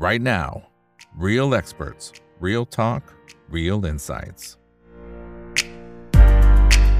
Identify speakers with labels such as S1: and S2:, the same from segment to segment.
S1: right now. Real experts, real talk, real insights.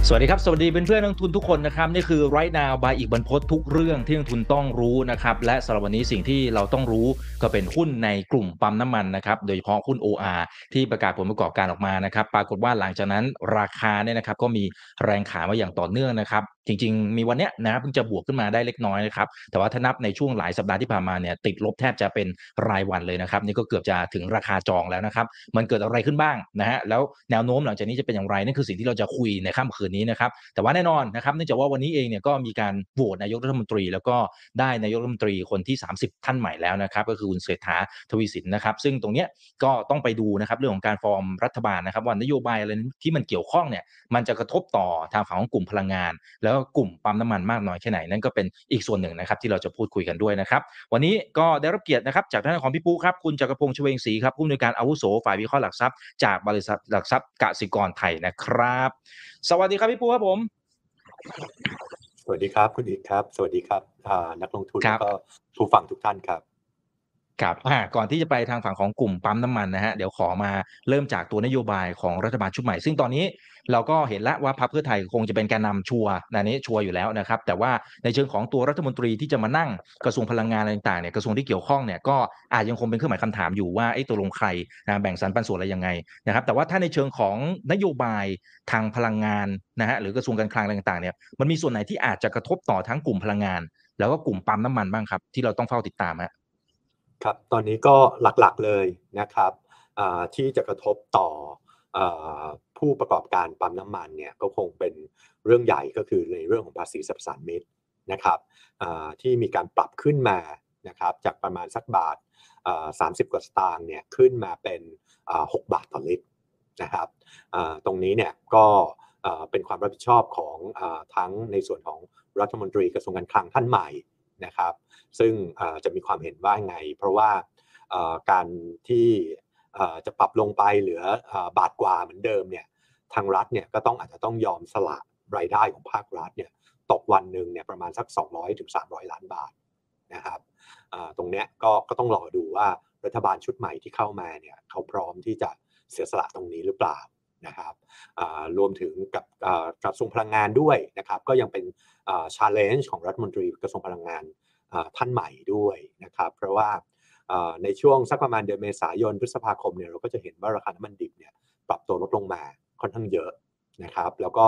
S2: สวัสดีครับ สวัสดีเป็นเพื่อนนักทุนทุกคนนะครับ นี่คือ right now by อีกบรรพททุกเรื่องที่นักทุนต้องรู้นะครับ และสำหรับวันนี้สิ่งที่เราต้องรู้ก็เป็นหุ้นในกลุ่มปั๊มน้ำมันนะครับ โดยเฉพาะหุ้น OR ที่ประกาศผลประกอบการออกมานะครับ ปรากฏว่าหลังจากนั้นราคาเนี่ยนะครับก็มีแรงขายมาอย่างต่อเนื่องนะครับ จริง ๆ มีวันเนี้ยนะครับเพิ่งจะบวกขึ้นมาได้เล็กน้อยนะครับแต่ว่าถ้านับในช่วงหลายสัปดาห์ที่ผ่านมาเนี่ยติดลบแทบจะเป็นรายวันเลยนะครับนี่ก็เกือบจะถึงราคาจองแล้วนะครับมันเกิดอะไรขึ้นบ้างนะฮะแล้วแนวโน้มหลังจากนี้จะเป็นอย่างไรนั่นคือสิ่งที่เราจะคุยในค่ำคืนนี้นะครับแต่ว่าแน่นอนนะครับเนื่องจากว่าวันนี้เองเนี่ยก็มีการโหวตนายกรัฐมนตรี แล้วก็ได้นายกรัฐมนตรีคนที่ 30 ท่านใหม่แล้วนะครับก็คือคุณเศรษฐาทวีสินนะครับซึ่งตรงเนี้ยก็ต้องไปดูนะครับเรื่องของการฟอร์มรัฐบาลนะครับว่านโยบายอะไรที่มันเกี่ยวข้องเนี่ยมันจะกระทบต่อทางฝั่งของกลุ่มพลังงาน แล้วก็กลุ่มปั๊มน้ำมันมากน้อยแค่ไหนนั่นก็เป็นอีกส่วนหนึ่งนะครับที่เราจะพูดคุยกันด้วยนะครับวันนี้ก็ได้รับเกียรตินะครับจากท่านของพี่ปุ๊ครับคุณจักรพงษ์ชเวงศรีครับผู้อำนวยการอาวุโสฝ่ายวิเคราะห์หลักทรัพย์จากบริษัทหลักทรัพย์กสิกรไทยนะครับ สวัสดีครับพี่ปุ๊ครับผม
S3: สวัสดีครับคุณอีกครับ สวัสดีครับอ่านักลงทุน
S2: ครั
S3: แล้
S2: บ
S3: วก็ผู้ฟังทุกท่านครับ
S2: ครับอ่าก่อนที่จะไปทางฝั่งของกลุ่มปั๊มน้ำมันนะฮะเดี๋ยวขอมาเริ่มจากตัวนโยบายของรัฐบาลชุดใหม่ ซึ่งตอนนี้เราก็เห็นแล้วว่าพรรคเพื่อไทยคงจะเป็นแกนนำชัวร์นะนี้ชัวร์อยู่แล้วนะครับ แต่ว่าในเชิงของตัวรัฐมนตรีที่จะมานั่งกระทรวงพลังงานอะไรต่างๆเนี่ยกระทรวงที่เกี่ยวข้องเนี่ยก็อาจยังคงเป็นเครื่องหมายคำถามอยู่ว่าไอ้ตัวลงใครนะแบ่งสรรปันส่วนอะไรยังไงนะครับ แต่ว่าถ้าในเชิงของนโยบายทางพลังงานนะฮะหรือกระทรวงการคลังอะไรต่างๆเนี่ยมันมีส่วนไหนที่อาจจะกระทบต่อทั้งกลุ่มพลังงาน แล้วก็กลุ่มปั๊มน้ำมันบ้างครับที่เราต้องเฝ้าติดตามฮะ
S3: ครับตอนนี้ก็หลักๆเลยนะครับที่จะกระทบต่ออผู้ประกอบการปั๊มน้ำมันเนี่ยก็คงเป็นเรื่องใหญ่ก็คือในเรื่องของภาษีสรรพสานมิตนะครับที่มีการปรับขึ้นมานะครับจากประมาณสักบาทสามสิบกว่าสตางค์เนี่ยขึ้นมาเป็นอ่าหกบาทต่อลิตรนะครับตรงนี้เนี่ยก็เป็นความรับผิดชอบของอทั้งในส่วนของรัฐมนตรีกระทรวงการคลังท่านใหม่นะครับ ซึ่งจะมีความเห็นว่าไง เพราะว่าการที่จะปรับลงไปเหลือบาทกว่าเหมือนเดิมเนี่ยทางรัฐเนี่ยก็ต้องอาจจะต้องยอมสละรายได้ของภาครัฐเนี่ยตกวันหนึ่งเนี่ยประมาณสัก 200ถึง300 ล้านบาทนะครับตรงเนี้ยก็ก็ต้องรอดูว่ารัฐบาลชุดใหม่ที่เข้ามาเนี่ยเขาพร้อมที่จะเสียสละตรงนี้หรือเปล่านะครับรวมถึงกับกระทรวงพลังงานด้วยนะครับ ก็ยังเป็นอ่า challenge ของรัฐมนตรีกระทรวงพลังงาน ท่านใหม่ด้วยนะครับเพราะว่าในช่วงสักประมาณเดือนเมษายนพฤษภาคมเนี่ยเราก็จะเห็นว่าราคาน้ำมันดิบเนี่ยปรับตัวลดลงมาค่อนข้างเยอะนะครับแล้วก็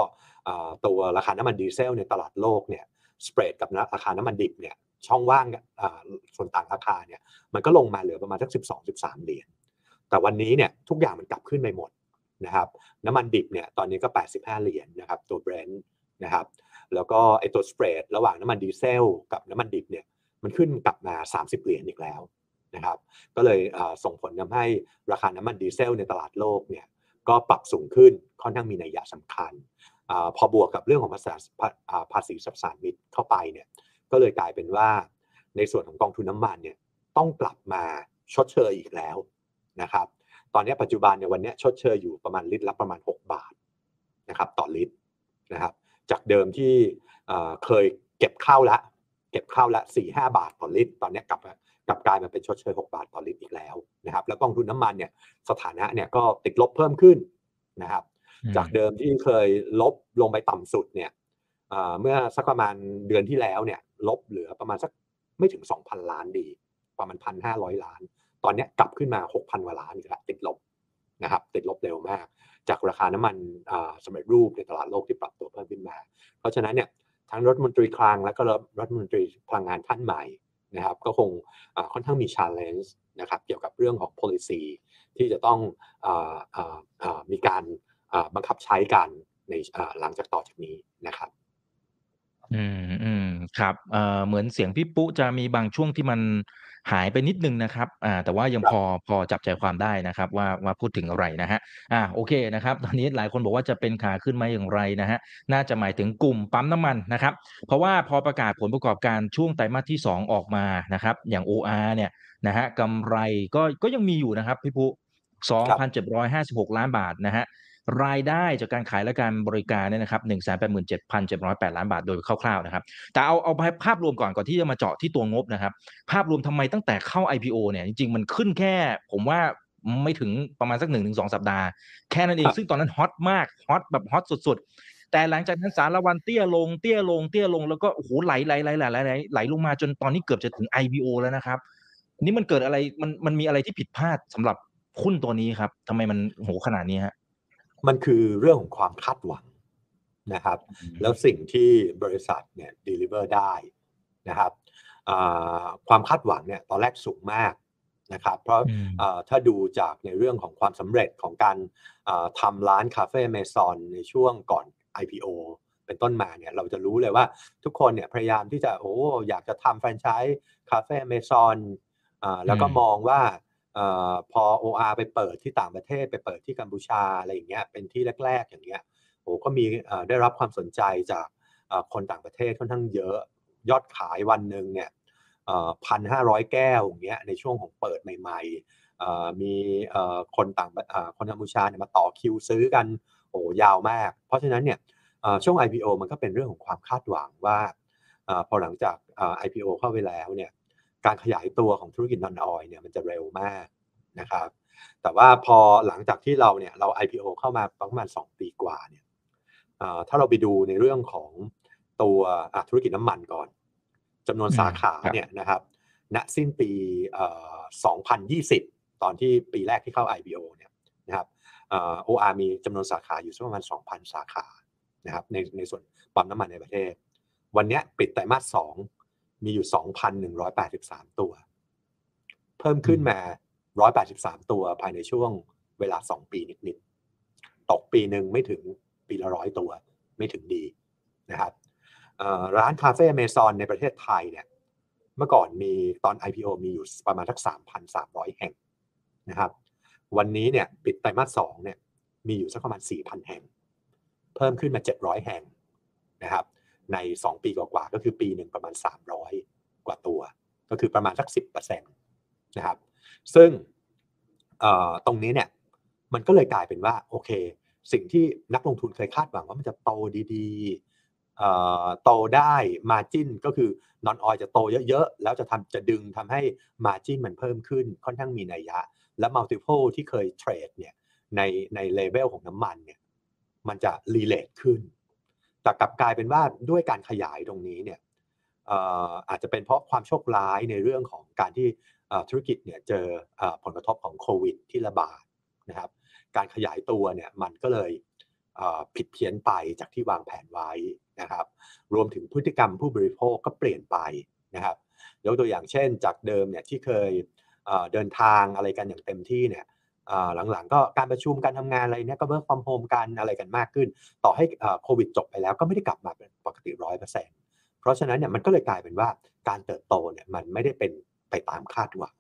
S3: ตัวราคาน้ำมันดีเซลในตลาดโลกเนี่ยสเปรดกับราคาน้ำมันดิบเนี่ยช่องว่างส่วนต่างราคาเนี่ยมันก็ลงมาเหลือประมาณสัก 12-13 เหรียญแต่วันนี้เนี่ยทุกอย่างมันกลับขึ้นไปหมดนะครับน้ำมันดิบเนี่ยตอนนี้ก็ 85 เหรียญนะครับตัวเบรนท์นะครับ แล้วก็ไอตัวสเปรดระหว่างน้ำมันดีเซลกับน้ำมันดิบเนี่ยมันขึ้นกลับมา 30 เหรียญอีกแล้วนะครับ ก็เลยส่งผลทำให้ราคาน้ำมันดีเซลในตลาดโลกเนี่ยก็ปรับสูงขึ้นค่อนข้างมีนัยยะสำคัญอพอบวกกับเรื่องของภาษาภาษีสรรพสามิตเข้าไปเนี่ยก็เลยกลายเป็นว่าในส่วนของกองทุนน้ำมันเนี่ยต้องกลับมาชดเชยอีกแล้วนะครับ ตอนนี้ปัจจุบันเนี่ยวันนี้ชดเชยอยู่ประมาณลิตรละประมาณ 6 บาทนะครับต่อลิตรนะครับ จากเดิมที่เอ่อเคยเก็บเข้าละ เก็บเข้าละ4 5บาทต่อลิตร ตอนนี้กลับมากลับกลายมาเป็นชดเชย 6 บาทต่อลิตรอีกแล้วนะครับ แล้วกองทุนน้ำมันเนี่ยสถานะเนี่ยก็ติดลบเพิ่มขึ้นนะครับ
S2: อืม
S3: จากเดิมที่เคยลบลงไปต่ำสุดเนี่ยเอ่อเมื่อสักประมาณเดือนที่แล้วเนี่ยลบเหลือประมาณสักไม่ถึง 2,000 ล้านดี ประมาณ 1,500 ล้าน ตอนเนี้ยกลับขึ้นมา 6,000กว่าล้านอีกแล้วติดลบนะครับ ติดลบเร็วมาก จากราคาน้ำมันสำเร็จรูปในตลาดโลกที่ปรับตัวเพิ่มขึ้นมา เพราะฉะนั้นเนี่ยทั้งรัฐมนตรีคลังและก็รัฐมนตรีพลังงานท่านใหม่นะครับ ก็คงค่อนข้างมี challenge นะครับเกี่ยวกับเรื่องของ policy ที่จะต้องออมีการบังคับใช้กันในหลังจากต่อจากนี้นะครับ
S2: อืมอืมครับเอ่อเหมือนเสียงพี่ปุ๊จะมีบางช่วงที่มัน หายไปนิดหนึ่งนะครับอ่าแต่ว่ายัง
S3: ครับ
S2: พอพอจับใจความได้นะครับ ว่าว่าพูดถึงอะไรนะฮะอ่าโอเคนะครับ ตอนนี้หลายคนบอกว่าจะเป็นขาขึ้นมาอย่างไรนะฮะน่าจะหมายถึงกลุ่มปั๊มน้ำมันนะครับ เพราะว่าพอประกาศผลประกอบการช่วงไตรมาสที่ 2 ออกมานะครับ อย่าง OR เนี่ยนะฮะกำไรก็ก็ยังมีอยู่นะครับพี่ปุ๊2,756 ล้านบาทนะฮะ รายได้จากการขายและการบริการเนี่ยนะครับหนึ่งแสนแปดหมื่นเจ็ดพันเจ็ดร้อยแปดล้านบาทโดยคร่าวๆนะครับ แต่เอาเอาภาพรวมก่อนก่อนที่จะมาเจาะที่ตัวงบนะครับ ภาพรวมทำไมตั้งแต่เข้า IPO เนี่ยจริงๆ มันขึ้นแค่ ผมว่าไม่ถึงประมาณสักหนึ่งถึงสองสัปดาห์ แค่นั้นเอง ซึ่งตอนนั้นฮอตมากฮอตแบบฮอตสุดๆ แต่หลังจากนั้นสารวันเตี้ยลงเตี้ยลงเตี้ยลงแล้วก็โอ้โหไหลไหลไหลไหลไหลไหลไหลลงมาจนตอนนี้เกือบจะถึง IPO แล้วนะครับ นี่มันเกิดอะไรมันมันมีอะไรที่ผิดพลาดสำหรับหุ้นตัวนี้ครับทำไมมันโหขนาดนี้ฮะ
S3: มันคือเรื่องของความคาดหวังนะครับ แล้วสิ่งที่บริษัทเนี่ย deliver ได้นะครับความคาดหวังเนี่ยตอนแรกสูงมากนะครับ เพราะถ้าดูจากในเรื่องของความสำเร็จของการทำร้านคาเฟ่เมซอนในช่วงก่อน IPO เป็นต้นมาเนี่ยเราจะรู้เลยว่าทุกคนเนี่ยพยายามที่จะโอ้อยากจะทำแฟรนไชส์คาเฟ่เมซอนแล้วก็มองว่า พอ OR ไปเปิดที่ต่างประเทศไปเปิดที่กัมพูชาอะไรอย่างเงี้ยเป็นที่แรก ๆ อย่างเงี้ยโอ้ก็มีได้รับความสนใจจากคนต่างประเทศค่อนข้างเยอะยอดขายวันหนึ่งเนี่ยพันห้าร้อยแก้วอย่างเงี้ยในช่วงของเปิดใหม่ๆมีคนต่างคนกัมพูชาเนี่ยมาต่อคิวซื้อกันโอ้ยาวมาก เพราะฉะนั้นเนี่ยช่วง IPO มันก็เป็นเรื่องของความคาดหวังว่าพอหลังจาก IPO เข้าไปแล้วเนี่ย การขยายตัวของธุรกิจนอนออยเนี่ยมันจะเร็วมากนะครับ แต่ว่าพอหลังจากที่เราเนี่ยเรา IPO เข้ามาประมาณ 2 ปีกว่าเนี่ยถ้าเราไปดูในเรื่องของตัวธุรกิจน้ำมันก่อนจำนวนสาขาเนี่ยนะครับณสิ้นปี 2020 ตอนที่ปีแรกที่เข้า IPO เนี่ยนะครับ OR มีจำนวนสาขาอยู่ประมาณ 2,000 สาขานะครับในในส่วนปั๊มน้ำมันในประเทศ วันนี้ปิดไตรมาส2 มีอยู่ 2,183 ตัว เพิ่มขึ้นมา 183 ตัวภายในช่วงเวลา 2 ปีนิดๆ ตกปีหนึ่งไม่ถึงปีละร้อยตัว ไม่ถึงดีนะครับร้านคาเฟ่เมซอนในประเทศไทยเนี่ยเมื่อก่อนมีตอน IPO มีอยู่ประมาณทัก 3,300 แห่งนะครับ วันนี้เนี่ยปิดไตรมาสสองเนี่ยมีอยู่สักประมาณ 4,000 แห่ง เพิ่มขึ้นมา 700 แห่งนะครับ ใน 2 ปีกว่าๆก็คือปีหนึ่งประมาณ 300 กว่าตัว ก็คือประมาณสัก 10%นะครับ ซึ่งตรงนี้เนี่ยมันก็เลยกลายเป็นว่าโอเค สิ่งที่นักลงทุนเคยคาดหวังว่ามันจะโตดีๆโตได้มาจิ้นก็คือนอนออยจะโตเยอะๆ แล้วจะทำจะดึงทำให้มาจิ้นมันเพิ่มขึ้นค่อนข้างมีนัยยะ และมัลติเพลที่เคยเทรดเนี่ยในในเลเวลของน้ำมันเนี่ยมันจะรีเลทขึ้น แต่กลับกลายเป็นว่าด้วยการขยายตรงนี้เนี่ยอาจจะเป็นเพราะความโชคร้ายในเรื่องของการที่ธุรกิจเนี่ยเจอผลกระทบของโควิด ที่ระบาดนะครับ การขยายตัวเนี่ยมันก็เลยผิดเพี้ยนไปจากที่วางแผนไว้นะครับ รวมถึงพฤติกรรมผู้บริโภคก็เปลี่ยนไปนะครับยกตัวอย่างเช่น จากเดิมเนี่ยที่เคยเดินทางอะไรกันอย่างเต็มที่เนี่ย หลังๆ ก็การประชุมการทำงานอะไรเนี่ยก็ work from home กันอะไรกันมากขึ้น ต่อให้โควิดจบไปแล้วก็ไม่ได้กลับมาเป็นปกติร้อยเปอร์เซ็นต์เพราะฉะนั้นเนี่ยมันก็เลยกลายเป็นว่าการเติบโตเนี่ยมันไม่ได้เป็นไปตามคาดหวัง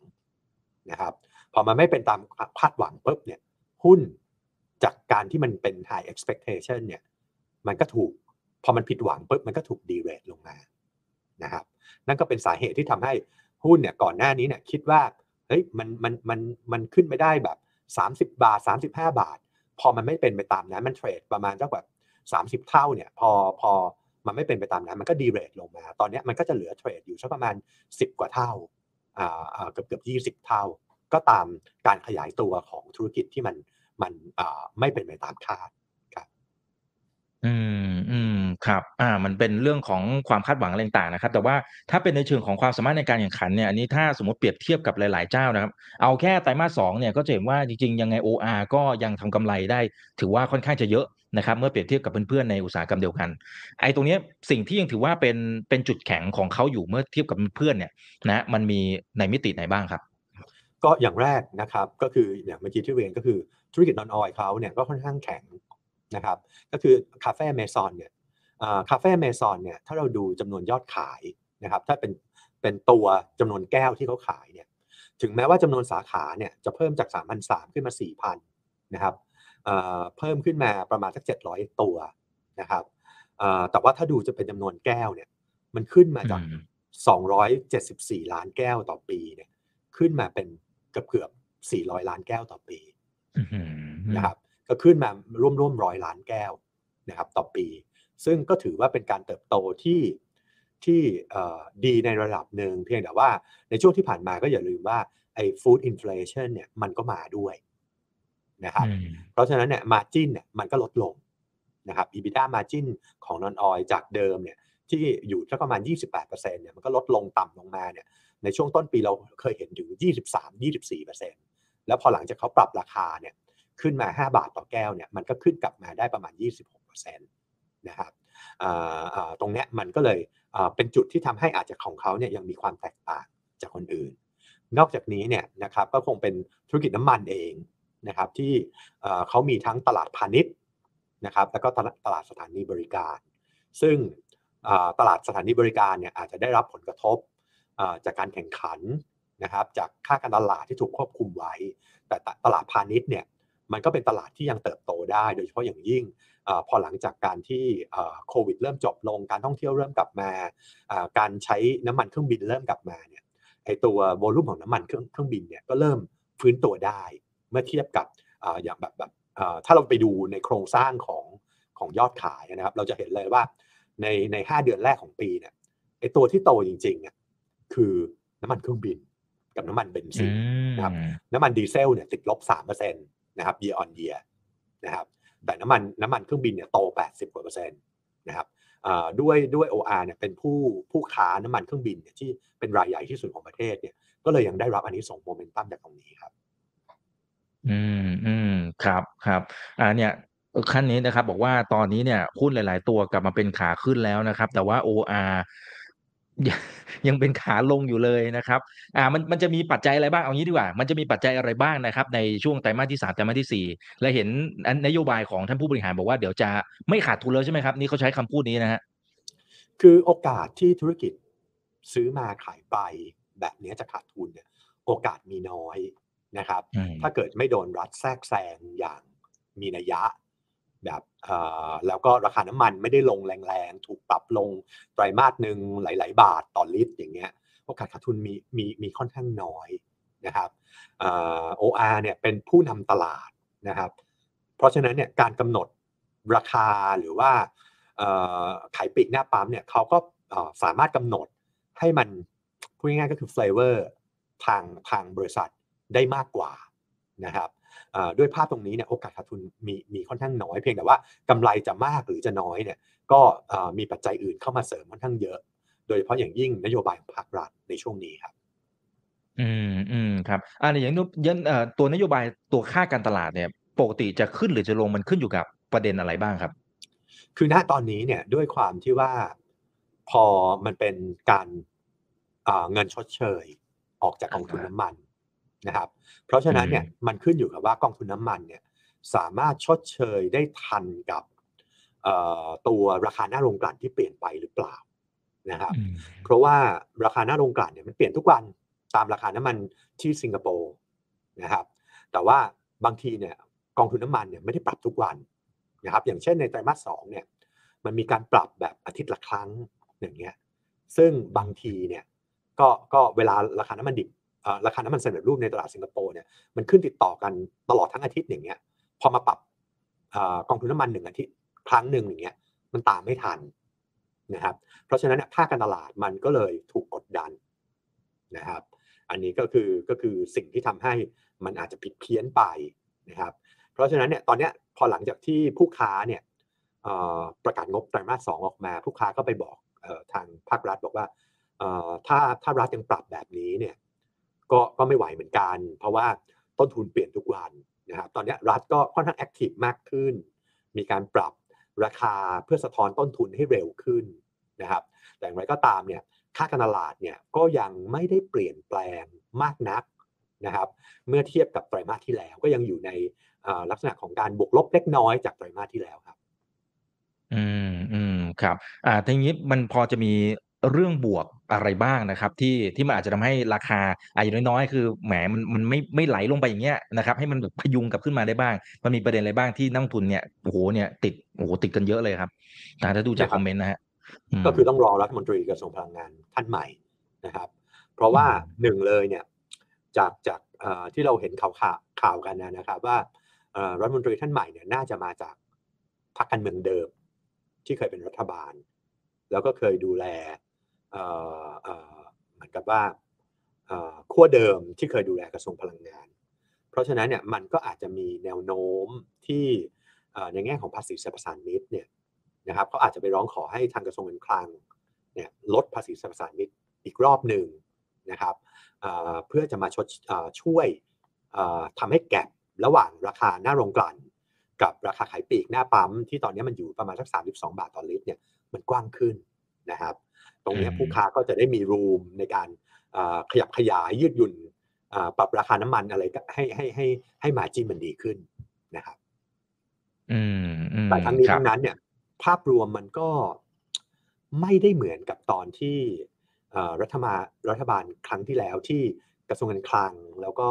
S3: นะครับพอมันไม่เป็นตามคาดหวังปุ๊บเนี่ยหุ้นจากการที่มันเป็น high expectation เนี่ยมันก็ถูกพอมันผิดหวังปุ๊บมันก็ถูกดีเรทลงมานะครับนั่นก็เป็นสาเหตุที่ทำให้หุ้นเนี่ยก่อนหน้านี้เนี่ยคิดว่าเฮ้ยมันมันมันมันขึ้นไปได้แบบ 30 บาท 35 บาท พอมันไม่เป็นไปตามนั้นมันเทรดประมาณสักแบบ30 เท่าเนี่ยพอพอมันไม่เป็นไปตามนั้นมันก็ดีเรทลงมา ตอนนี้มันก็จะเหลือเทรดอยู่สักประมาณ 10 กว่าเท่าอ่าเกือบเกือบยี่สิบเท่า ก็ตามการขยายตัวของธุรกิจที่มันมันไม่เป็นไปตามคาด
S2: อืม อืม ครับ อ่า มันเป็นเรื่องของความคาดหวังอะไรต่าง ๆ นะครับ แต่ว่าถ้าเป็นในเชิงของความสามารถในการแข่งขันเนี่ย อันนี้ถ้าสมมติเปรียบเทียบกับหลาย ๆ เจ้านะครับ เอาแค่ไตรมาสสองเนี่ยก็จะเห็นว่าจริง ๆ ยังไง OR ก็ยังทำกำไรได้ ถือว่าค่อนข้างจะเยอะนะครับ เมื่อเปรียบเทียบกับเพื่อน ๆ ในอุตสาหกรรมเดียวกัน ไอ้ตรงนี้สิ่งที่ยังถือว่าเป็น เป็นจุดแข็งของเขาอยู่เมื่อเทียบกับเพื่อนเนี่ยนะ มันมีในมิติไหนบ้างครับ
S3: ก็อย่างแรกนะครับ ก็คืออย่างเมื่อกี้ที่เรียน ก็คือธุรกิจนอนออยเขาเนี่ยก็ค่อนข้างแข็ง นะครับก็คือคาเฟ่เมซอนเนี่ยคาเฟ่เมซอนเนี่ยถ้าเราดูจำนวนยอดขายนะครับถ้าเป็นเป็นตัวจำนวนแก้วที่เขาขายเนี่ยถึงแม้ว่าจำนวนสาขาเนี่ยจะเพิ่มจาก 3,300 ขึ้นมา 4,000นะครับเพิ่มขึ้นมาประมาณสัก 700 ตัวนะครับแต่ว่าถ้าดูจะเป็นจำนวนแก้วเนี่ยมันขึ้นมาจาก 274 ล้านแก้วต่อปีเนี่ยขึ้นมาเป็นเกือบเกือบ400 ล้านแก้วต่อปีนะครับก็ ขึ้นมาร่วมร่วมร้อยล้านแก้วนะครับต่อปี ซึ่งก็ถือว่าเป็นการเติบโตที่ที่ดีในระดับหนึ่งเพียงแต่ว่าในช่วงที่ผ่านมาก็อย่าลืมว่าไอ้ฟู้ดอินฟลชันเนี่ยมันก็มาด้วยนะครับเพราะฉะนั้นเนี่ยมาจินเนี่ยมันก็ลดลงนะครับ EBITDA margin ของนอนออยจากเดิมเนี่ยที่อยู่ที่ประมาณ 28%เนี่ยมันก็ลดลงต่ำลงมาเนี่ยในช่วงต้นปีเราเคยเห็นถึง 23-24%แล้วพอหลังจากเขาปรับราคาเนี่ย ขึ้นมา 5 บาทต่อแก้วเนี่ยมันก็ขึ้นกลับมาได้ประมาณ 26%นะครับตรงเนี้ยมันก็เลยเป็นจุดที่ทำให้อาจจะของเขาเนี่ยยังมีความแตกต่างจากคนอื่น นอกจากนี้เนี่ยนะครับก็คงเป็นธุรกิจน้ำมันเองนะครับที่เขามีทั้งตลาดพาณิชย์นะครับแล้วก็ตลาดสถานีบริการ ซึ่งตลาดสถานีบริการเนี่ยอาจจะได้รับผลกระทบจากการแข่งขันนะครับจากค่าการตลาดที่ถูกควบคุมไว้ แต่ตลาดพาณิชย์เนี่ย มันก็เป็นตลาดที่ยังเติบโตได้ โดยเฉพาะอย่างยิ่งอพอหลังจากการที่โควิดเริ่มจบลงการท่องเที่ยวเริ่มกลับมา การใช้น้ำมันเครื่องบินเริ่มกลับมาเนี่ยไอตัวโวลูมของน้ำมันเครื่องเครื่องบินเนี่ยก็เริ่มฟื้นตัวได้ เมื่อเทียบกับออย่างแบบแบบถ้าเราไปดูในโครงสร้างของของยอดขายนะครับ เราจะเห็นเลยว่าในในห้าเดือนแรกของปีเนี่ยไอตัวที่โตจริงๆเนี่ยคือน้ำมันเครื่องบินกับน้ำมันเบนซินนะครับน้ำมันดีเซลเนี่ยติดลบสามเปอร์เซ็นต์ นะครับ year on year นะครับแต่น้ำมันน้ำมันเครื่องบินเนี่ยโตแปดสิบกว่าเปอร์เซ็นต์นะครับด้วยด้วย OR เนี่ยเป็นผู้ผู้ค้าน้ำมันเครื่องบินเนี่ยที่เป็นรายใหญ่ที่สุดของประเทศเนี่ยก็เลยยังได้รับอันนี้ส่งโมเมนตัมจากตรงนี้ครับ
S2: อืมอืมครับครับอ่าเนี่ยขั้นนี้นะครับ บอกว่าตอนนี้เนี่ยหุ้นหลาย ๆ ตัวกลับมาเป็นขาขึ้นแล้วนะครับ แต่ว่า OR ยังยังเป็นขาลงอยู่เลยนะครับ อ่า มัน มันจะมีปัจจัยอะไรบ้าง เอางี้ดีกว่า มันจะมีปัจจัยอะไรบ้างนะครับ ในช่วงไตรมาสที่สามไตรมาสที่สี่และเห็นนโยบายของท่านผู้บริหารบอกว่าเดี๋ยวจะไม่ขาดทุนแล้วใช่ไหมครับ นี่เขาใช้คำพูดนี้นะฮะ
S3: คือโอกาสที่ธุรกิจซื้อมาขายไปแบบนี้จะขาดทุนเนี่ย โอกาสมีน้อยนะครับ ถ้าเกิดไม่โดนรัฐแทรกแซงอย่างมีนัยยะ แบบแล้วก็ราคาน้ำมันไม่ได้ลงแรงๆ ถูกปรับลงไตรมาสหนึ่งหลาย ๆ บาทต่อลิตรอย่างเงี้ยโอกาสขาดทุนมีมีมีค่อนข้างน้อยนะครับโออาร์เนี่ยเป็นผู้นำตลาดนะครับ เพราะฉะนั้นเนี่ยการกำหนดราคาหรือว่าขายปีกหน้าปั๊มเนี่ยเขาก็สามารถกำหนดให้มันพูดง่ายๆก็คือเฟลเวอร์ทางทางบริษัทได้มากกว่านะครับ ด้วยภาพตรงนี้เนี่ยโอกาสขาดทุนมีมีค่อนข้างน้อยเพียงแต่ว่ากำไรจะมากหรือจะน้อยเนี่ยก็มีปัจจัยอื่นเข้ามาเสริมค่อนข้างเยอะ โดยเฉพาะอย่างยิ่งนโยบายของภาครัฐในช่วงนี้ครับ
S2: อืมอืมครับอ่าอย่างยันตัวนโยบายตัวค่าการตลาดเนี่ยปกติจะขึ้นหรือจะลงมันขึ้นอยู่กับประเด็นอะไรบ้างครับ
S3: คือณตอนนี้เนี่ยด้วยความที่ว่าพอมันเป็นการเงินชดเชย ออกจากกองทุนน้ำมัน นะครับ เพราะฉะนั้นเนี่ยมันขึ้นอยู่กับว่ากองทุนน้ามันเนี่ยสามารถชดเชยได้ทันกับตัวราคาหน้าโรงกลั่นที่เปลี่ยนไปหรือเปล่านะครับเพราะว่าราคาหน้าโรงกลั่นเนี่ยมันเปลี่ยนทุกวันตามราคาน้ำมันที่สิงคโปร์นะครับ แต่ว่าบางทีเนี่ยกองทุนน้ามันเนี่ยไม่ได้ปรับทุกวันนะครับอย่างเช่นในไตรมาสสองเนี่ยมันมีการปรับแบบอาทิตย์ละครั้งอย่างเงี้ยซึ่งบางทีเนี่ยก็ก็เวลาราคาน้ำมันดิบ ราคาน้ำมันสำเร็จรูปในตลาดสิงคโปร์เนี่ยมันขึ้นติดต่อกันตลอดทั้งอาทิตย์อย่างเงี้ยพอมาปรับกองทุนน้ำมันหนึ่งอาทิตย์ครั้งหนึ่งอย่างเงี้ยมันตามไม่ทันนะครับเพราะฉะนั้นภาคการตลาดมันก็เลยถูกกดดันนะครับ อันนี้ก็คือก็คือสิ่งที่ทำให้มันอาจจะผิดเพี้ยนไปนะครับ เพราะฉะนั้นเนี่ยตอนนี้พอหลังจากที่ผู้ค้าเนี่ยประกาศงบไตรมาสสองออกมา ผู้ค้าก็ไปบอกทางภาครัฐบอกว่าถ้าถ้ารัฐยังปรับแบบนี้เนี่ย ก็ก็ไม่ไหวเหมือนกัน เพราะว่าต้นทุนเปลี่ยนทุกวันนะครับตอนนี้รัฐก็ค่อนข้าง active มากขึ้น มีการปรับราคาเพื่อสะท้อนต้นทุนให้เร็วขึ้นนะครับแต่อย่างไรก็ตามเนี่ยค่าการตลาดเนี่ยก็ยังไม่ได้เปลี่ยนแปลงมากนักนะครับเมื่อเทียบกับไตรมาสที่แล้วก็ยังอยู่ในลักษณะของการบวกลบเล็กน้อยจากไตรมาสที่แล้วครับ
S2: อืมอืมครับ อ่าทีนี้มันพอจะมีเรื่องบวก อะไรบ้างนะครับที่ที่มันอาจจะทำให้ราคาอาย่างน้อยๆ คือแหมมันมันไม่ไม่ไหลลงไปอย่างเงี้ยนะครับให้มันแบบพยุงกลับขึ้นมาได้บ้าง มันมีประเด็นอะไรบ้างที่นักทุนเนี่ยโอ้โหเนี่ยติดโอ้โหติดกันเยอะเลยครับถ้าดูจากคอมเมนต์นะฮะ
S3: ก็คือต้องรอรัฐมนตรีกระทรวงพลังงานท่านใหม่นะครับ เพราะว่าหนึ่งเลยเนี่ยจากจากที่เราเห็นข่าวข่าวกันนะครับ ว่าเอ่อรัฐมนตรีท่านใหม่เนี่ยน่าจะมาจากพรรคการเมืองเดิม ที่เคยเป็นรัฐบาล แล้วก็เคยดูแล เหมือนกับว่าขั้วเดิมที่เคยดูแลกระทรวงพลังงาน เพราะฉะนั้นเนี่ยมันก็อาจจะมีแนวโน้มที่ในแง่ของภาษีสรรพสามิตเนี่ยนะครับก็อาจจะไปร้องขอให้ทางกระทรวงการคลังเนี่ยลดภาษีสรรพสามิตอีกรอบหนึ่งนะครับเพื่อจะมาชดช่วยเอ่อทำให้แกลบระหว่างราคาหน้าโรงกลั่น กับราคาขายปลีกหน้าปั๊มที่ตอนนี้มันอยู่ประมาณสัก32 บาทต่อลิตรเนี่ยมันกว้างขึ้นนะครับ ตรงเนี้ย
S2: อืม
S3: ผู้ค้าก็จะได้มีรูมในการเอ่อขยับขยายยืดหยุ่นเอ่อปรับราคาน้ำมันอะไรก็ให้ให้ให้ให้มาจิ้นมันดีขึ้นนะครับ
S2: อืมอืม
S3: แต่ทั้งนี้
S2: ครับ
S3: ทั้งนั้นเนี่ย ภาพรวมมันก็ไม่ได้เหมือนกับตอนที่เอ่อรัฐบาลรัฐบาลครั้งที่แล้วที่กระทรวงการคลัง แล้วก็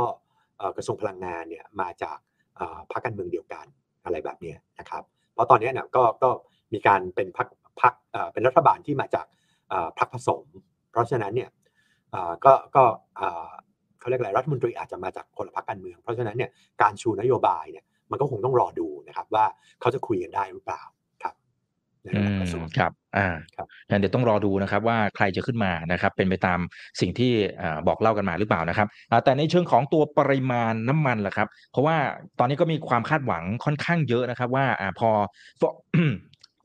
S3: เอ่อกระทรวงพลังงานเนี่ยมาจากเอ่อพรรคการเมืองเดียวกันอะไรแบบเนี้ยนะครับ เพราะตอนนี้เนี่ยก็ก็มีการเป็นพรรคพรรคเอ่อเป็นรัฐบาลที่มาจากเอ่อ พรรคผสม เพราะฉะนั้นเนี่ยเอ่อก็ก็เอ่อเขาเรียกอะไรรัฐมนตรีอาจจะมาจากคนละพรรคการเมือง เพราะฉะนั้นเนี่ยการชูนโยบายเนี่ยมันก็คงต้องรอดูนะครับว่าเขาจะคุยกันได้หรือเปล่าครับใน
S2: อื
S3: ระดับ
S2: ม
S3: กระทรวง
S2: ครับ อ่า
S3: ครับ
S2: งั้นเดี๋ยวต้องรอดูนะครับว่าใครจะขึ้นมานะครับ เป็นไปตามสิ่งที่อ่าบอกเล่ากันมาหรือเปล่านะครับอ่าแต่ในเชิงของตัวปริมาณน้ำมันล่ะครับ เพราะว่าตอนนี้ก็มีความคาดหวังค่อนข้างเยอะนะครับ ว่าอ่าพอ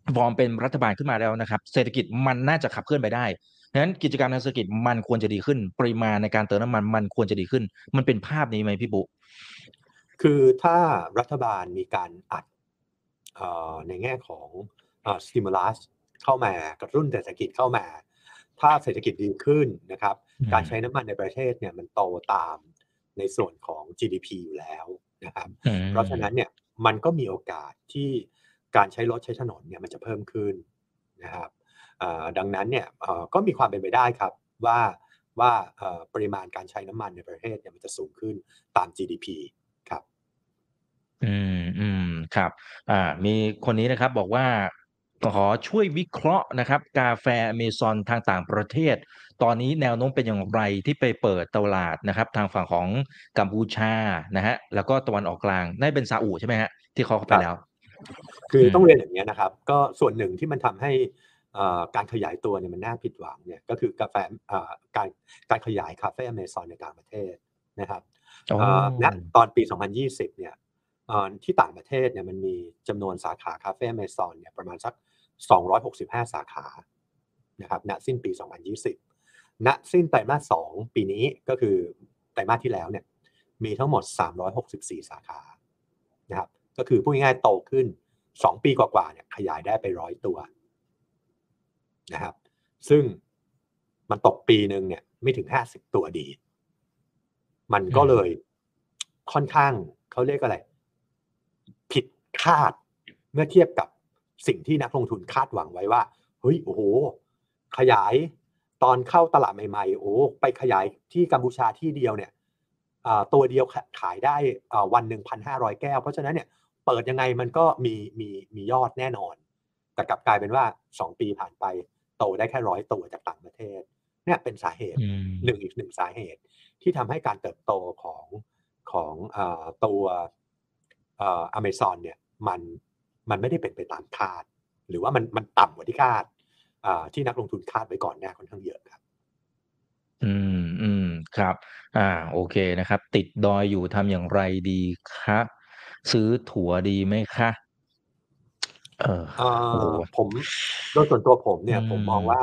S2: ฟอฟอร์มเป็นรัฐบาลขึ้นมาแล้วนะครับ เศรษฐกิจมันน่าจะขับเคลื่อนไปได้ดังนั้นกิจกรรมทางเศรษฐกิจมันควรจะดีขึ้น ปริมาณในการเติมน้ำมันมันควรจะดีขึ้น มันเป็นภาพนี้ไหมพี่ปุ๊
S3: คือถ้ารัฐบาลมีการอัดเอ่อในแง่ของสติมูลัสเข้ามากระตุ้นเศรษฐกิจเข้ามา ถ้าเศรษฐกิจดีขึ้นนะครับ
S2: อืม
S3: การใช้น้ำมันในประเทศเนี่ยมันโตตามในส่วนของ GDP อยู่แล้วนะครับ
S2: อืม
S3: เพราะฉะนั้นเนี่ยมันก็มีโอกาสที่ การใช้รถใช้ถนนเนี่ยมันจะเพิ่มขึ้นนะครับดังนั้นเนี่ยก็มีความเป็นไปได้ครับว่าว่าปริมาณการใช้น้ำมันในประเทศเนี่ยมันจะสูงขึ้นตาม GDP ครับ
S2: อืมอืมครับ อ่า มีคนนี้นะครับบอกว่าขอช่วยวิเคราะห์นะครับ กาแฟอเมซอนทางต่างประเทศ ตอนนี้แนวโน้มเป็นอย่างไรที่ไปเปิดตลาดนะครับ ทางฝั่งของกัมพูชานะฮะแล้วก็ตะวันออกกลางน่าจะเป็นซาอุใช่ไหมฮะที่เขาเข้าไปแล้ว
S3: คือ
S2: อืม
S3: ต้องเรียนอย่างนี้ยนะครับ ก็ส่วนหนึ่งที่มันทำให้เอ่อการขยายตัวเนี่ยมันน่าผิดหวังเนี่ยก็คือกาแฟเอ่อการการขยายคาเฟ่อเมซอนในต่างประเทศนะครับ
S2: อ๋อ
S3: เอ่อณตอนปี 2020 เนี่ยเอ่อที่ต่างประเทศเนี่ยมันมีจำนวนสาขาคาเฟ่อเมซอนเนี่ยประมาณสัก 265 สาขานะครับณสิ้นปี 2020 ณสิ้นไตรมาส 2 ปีนี้ก็คือไตรมาสที่แล้วเนี่ยมีทั้งหมด 364 สาขานะครับ ก็คือพูดง่ายๆโตขึ้น 2 ปีกว่าๆเนี่ยขยายได้ไปร้อยตัวนะครับ ซึ่งมันตกปีหนึ่งเนี่ยไม่ถึง 50 ตัวดี มันก็เลยค่อนข้างเขาเรียกอะไร ผิดคาดเมื่อเทียบกับสิ่งที่นักลงทุนคาดหวังไว้ว่าเฮ้ยโอ้โห ขยายตอนเข้าตลาดใหม่ๆ โอ้ไปขยายที่กัมพูชาที่เดียวเนี่ยอ่าตัวเดียวขขายได้อ่าวันหนึ่งพันห้าร้อยแก้ว เพราะฉะนั้นเนี่ย เปิดยังไงมันก็มีมีมียอดแน่นอน แต่กลับกลายเป็นว่าสองปีผ่านไปโตได้แค่ร้อยตัวจากต่างประเทศ เนี่ยเป็นสาเหตุ
S2: อืม
S3: หนึ่งอีกหนึ่งสาเหตุ ที่ทำให้การเติบโตของของเออตัวเอเมซอนเนี่ยมันมันไม่ได้เป็นไปตามคาด หรือว่ามันมันต่ำกว่าที่คาดอ่าที่นักลงทุนคาดไว้ก่อนหน้าค่อนข้างเยอะครับ
S2: อืมอืมครับ อ่า โอเคนะครับ ติดดอยอยู่ทำอย่างไรดีคะ ซื้อถั่วดีไหมคะ เออ
S3: เอ่
S2: โอ้โห
S3: อผมโดยส่วนตัวผมเนี่ย
S2: อืม
S3: ผมมองว่า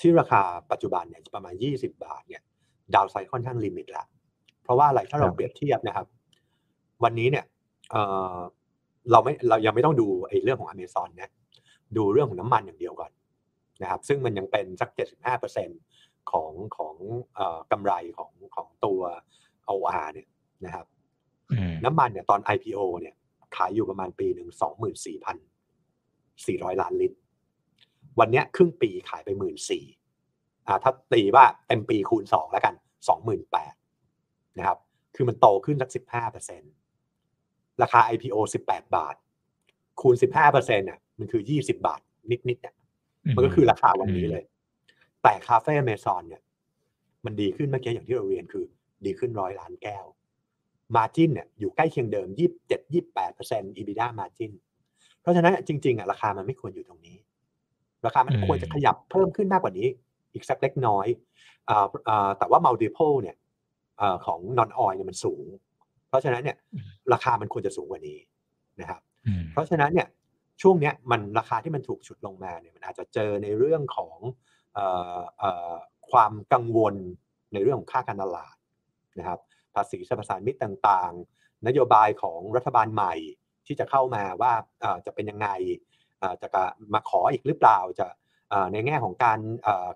S3: ที่ราคาปัจจุบันเนี่ยประมาณ 20 บาท เนี่ย ดาวไซด์ค่อนข้างลิมิตละเพราะว่าอะไรถ้าเราเปรียบเทียบนะครับ วันนี้เนี่ยเอ่อเราไม่เรายังไม่ต้องดูไอ้เรื่องของอเมซอนนะดูเรื่องของน้ำมันอย่างเดียวก่อนนะครับ ซึ่งมันยังเป็นสัก 75%ของของเอ่อกำไรของของตัว OR เนี่ยนะครับ
S2: อืม
S3: น้ำมันเนี่ยตอน IPO เนี่ยขายอยู่ประมาณปีหนึ่งสองหมื่นสี่พันสี่ร้อยล้านลิตร วันเนี้ยครึ่งปีขายไปหมื่นสี่อ่าถ้าตีว่าเต็มปีคูณสองแล้วกันสองหมื่นแปดนะครับ คือมันโตขึ้นสักสิบห้าเปอร์เซ็นราคา IPO สิบแปดบาท คูณสิบห้าเปอร์เซ็นเนี่ยมันคือยี่สิบาท นิดๆเนี่ยมันก็คือราคาวันนี้เลย แต่คาเฟ่เมซอนเนี่ย มันดีขึ้นเมื่อกี้อย่างที่เราเรียนคือ ดีขึ้นร้อยล้านแก้ว margin เนี่ยอยู่ใกล้เคียงเดิม 27-28% EBITDA margin เพราะฉะนั้นจริงๆอะราคามันไม่ควรอยู่ตรงนี้ ราคามัน
S2: อืม
S3: ควรจะขยับเพิ่มขึ้นมากกว่านี้ อีกสักเล็กน้อยอ่าอ่าแต่ว่า multiple เนี่ยอ่าของ non oil เนี่ยมันสูง เพราะฉะนั้นเนี่ยราคามันควรจะสูงกว่านี้นะครับ
S2: อืม
S3: เพราะฉะนั้นเนี่ยช่วงเนี้ยมันราคาที่มันถูกฉุดลงมาเนี่ยมันอาจจะเจอในเรื่องของเอ่อเอ่อความกังวลในเรื่องของค่าการตลาดนะครับ ภาษีสรรพสานมิตรต่างๆ นโยบายของรัฐบาลใหม่ที่จะเข้ามาว่าจะเป็นยังไงจะมาขออีกหรือเปล่าจะในแง่ของการ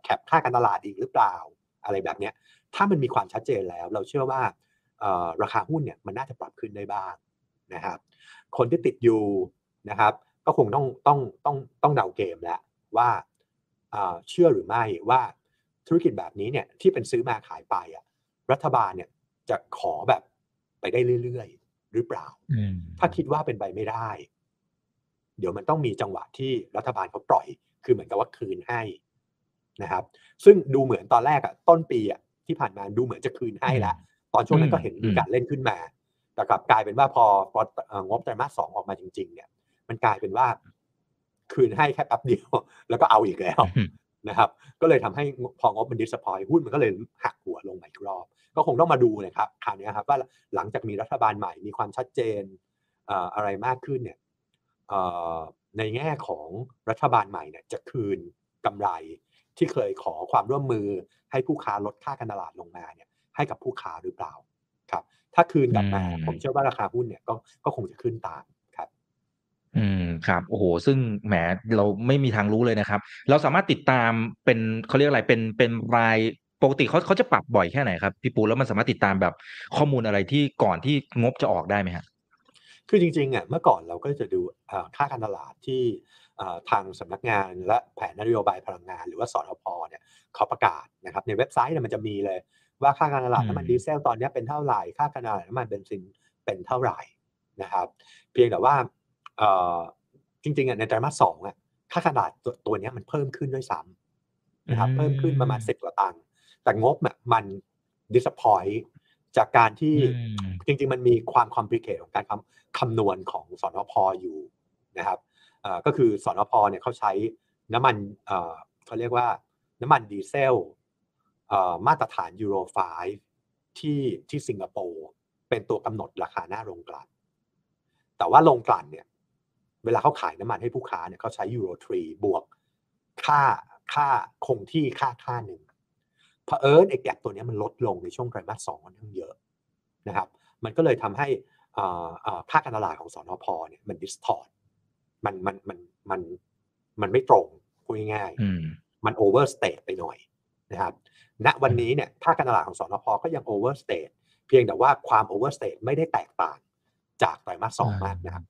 S3: แคปค่าการตลาดอีกหรือเปล่าอะไรแบบนี้ถ้ามันมีความชัดเจนแล้ว เราเชื่อว่าราคาหุ้นเนี่ยมันน่าจะปรับขึ้นได้บ้างนะครับคนที่ติดอยู่นะครับก็คงต้องต้องต้องต้องเดาเกมแล้วว่าอ่าเชื่อหรือไม่ว่าธุรกิจแบบนี้เนี่ยที่เป็นซื้อมาขายไปอะรัฐบาลเนี่ย จะขอแบบไปได้เรื่อยๆ หรือเปล่า
S2: อืม
S3: ถ้าคิดว่าเป็นไปไม่ได้ เดี๋ยวมันต้องมีจังหวะที่รัฐบาลเขาปล่อย คือเหมือนกับว่าคืนให้นะครับ ซึ่งดูเหมือนตอนแรกอะต้นปีอะที่ผ่านมาดูเหมือนจะคืนให้แล้วตอนช่วงนั้นก็เห็นมีการเล่นขึ้นมา แต่กลับกลายเป็นว่าพอพอเอ่องบไตรมาสสองออกมาจริง ๆ เนี่ย มันกลายเป็นว่าคืนให้แค่แป๊บเดียว แล้วก็เอาอีกแล้ว
S2: อืม
S3: นะครับก็เลยทำให้พองบมันดิสพอยหุ้นมันก็เลยหักหัวลงมาอีกรอบ ก็คงต้องมาดูนะครับคราวนี้ครับว่าหลังจากมีรัฐบาลใหม่มีความชัดเจนเอ่ออะไรมากขึ้นเนี่ยเอ่อในแง่ของรัฐบาลใหม่เนี่ยจะคืนกำไรที่เคยขอความร่วมมือให้ผู้ค้าลดค่าการตลาดลงมาเนี่ยให้กับผู้ค้าหรือเปล่าครับถ้าคืนกลับมา
S2: อืม
S3: ผมเชื่อว่าราคาหุ้นเนี่ยก็ก็คงจะขึ้นตามครับ
S2: อืมครับโอ้โห ซึ่งแหมเราไม่มีทางรู้เลยนะครับ เราสามารถติดตามเป็นเขาเรียกอะไรเป็นเป็นรายปกติเขาเขาจะปรับบ่อยแค่ไหนครับพี่ปูแล้วมันสามารถติดตามแบบข้อมูลอะไรที่ก่อนที่งบจะออกได้ไหมฮะ
S3: คือจริงๆอะเมื่อก่อนเราก็จะดูเอ่อค่าการตลาดที่เอ่อทางสำนักงานและแผนนโยบายพลังงาน หรือว่าสทพเนี่ยเขาประกาศนะครับในเว็บไซต์เนี่ยมันจะมีเลย ว่าค่าการตลาด
S2: อืม
S3: น้ำมันดีเซลตอนเนี้ยเป็นเท่าไหร่ค่าการตลาดน้ำมันเบนซินเป็นเท่าไหร่นะครับ เพียงแต่ว่าเอ่อ จริงๆอะในไตรมาสสองอะค่าการตลาดตัวตัวเนี้ยมันเพิ่มขึ้นด้วยซ้ำนะครับเพิ่มขึ้นประมาณสิบกว่าตังค์แต่งบอะมัน disappoint จากการที่
S2: อืม
S3: จริง ๆ มันมีความ complicate ของการคำคำนวณของสนพอยู่นะครับเอ่อก็คือสนพเนี่ยเขาใช้น้ำมันเอ่อเขาเรียกว่าน้ำมันดีเซลเอ่อมาตรฐานยูโร5ที่ที่สิงคโปร์เป็นตัวกำหนดราคาหน้าโรงกลั่นแต่ว่าโรงกลั่นเนี่ย เวลาเขาขายน้ำมันให้ผู้ค้าเนี่ยเขาใช้ยูโร3บวกค่าค่าคงที่ค่าค่าหนึ่งเผอิญไอ้ gap ตัวเนี้ยมันลดลงในช่วงไตรมาสสองค่อนข้างเยอะนะครับมันก็เลยทำให้อ่าอ่าค่าการตลาดของสนพเนี่ยมัน distortันมันมันมันมันไม่ตรงพูดง่ายๆ
S2: อืม
S3: มัน overstate ไปหน่อยนะครับณวันนี้เนี่ยค่าการตลาดของสนพก็ยัง overstate เพียงแต่ว่าความ overstate ไม่ได้แตกต่างจากไตรมาสสอง
S2: อ่าม
S3: มากนะครับ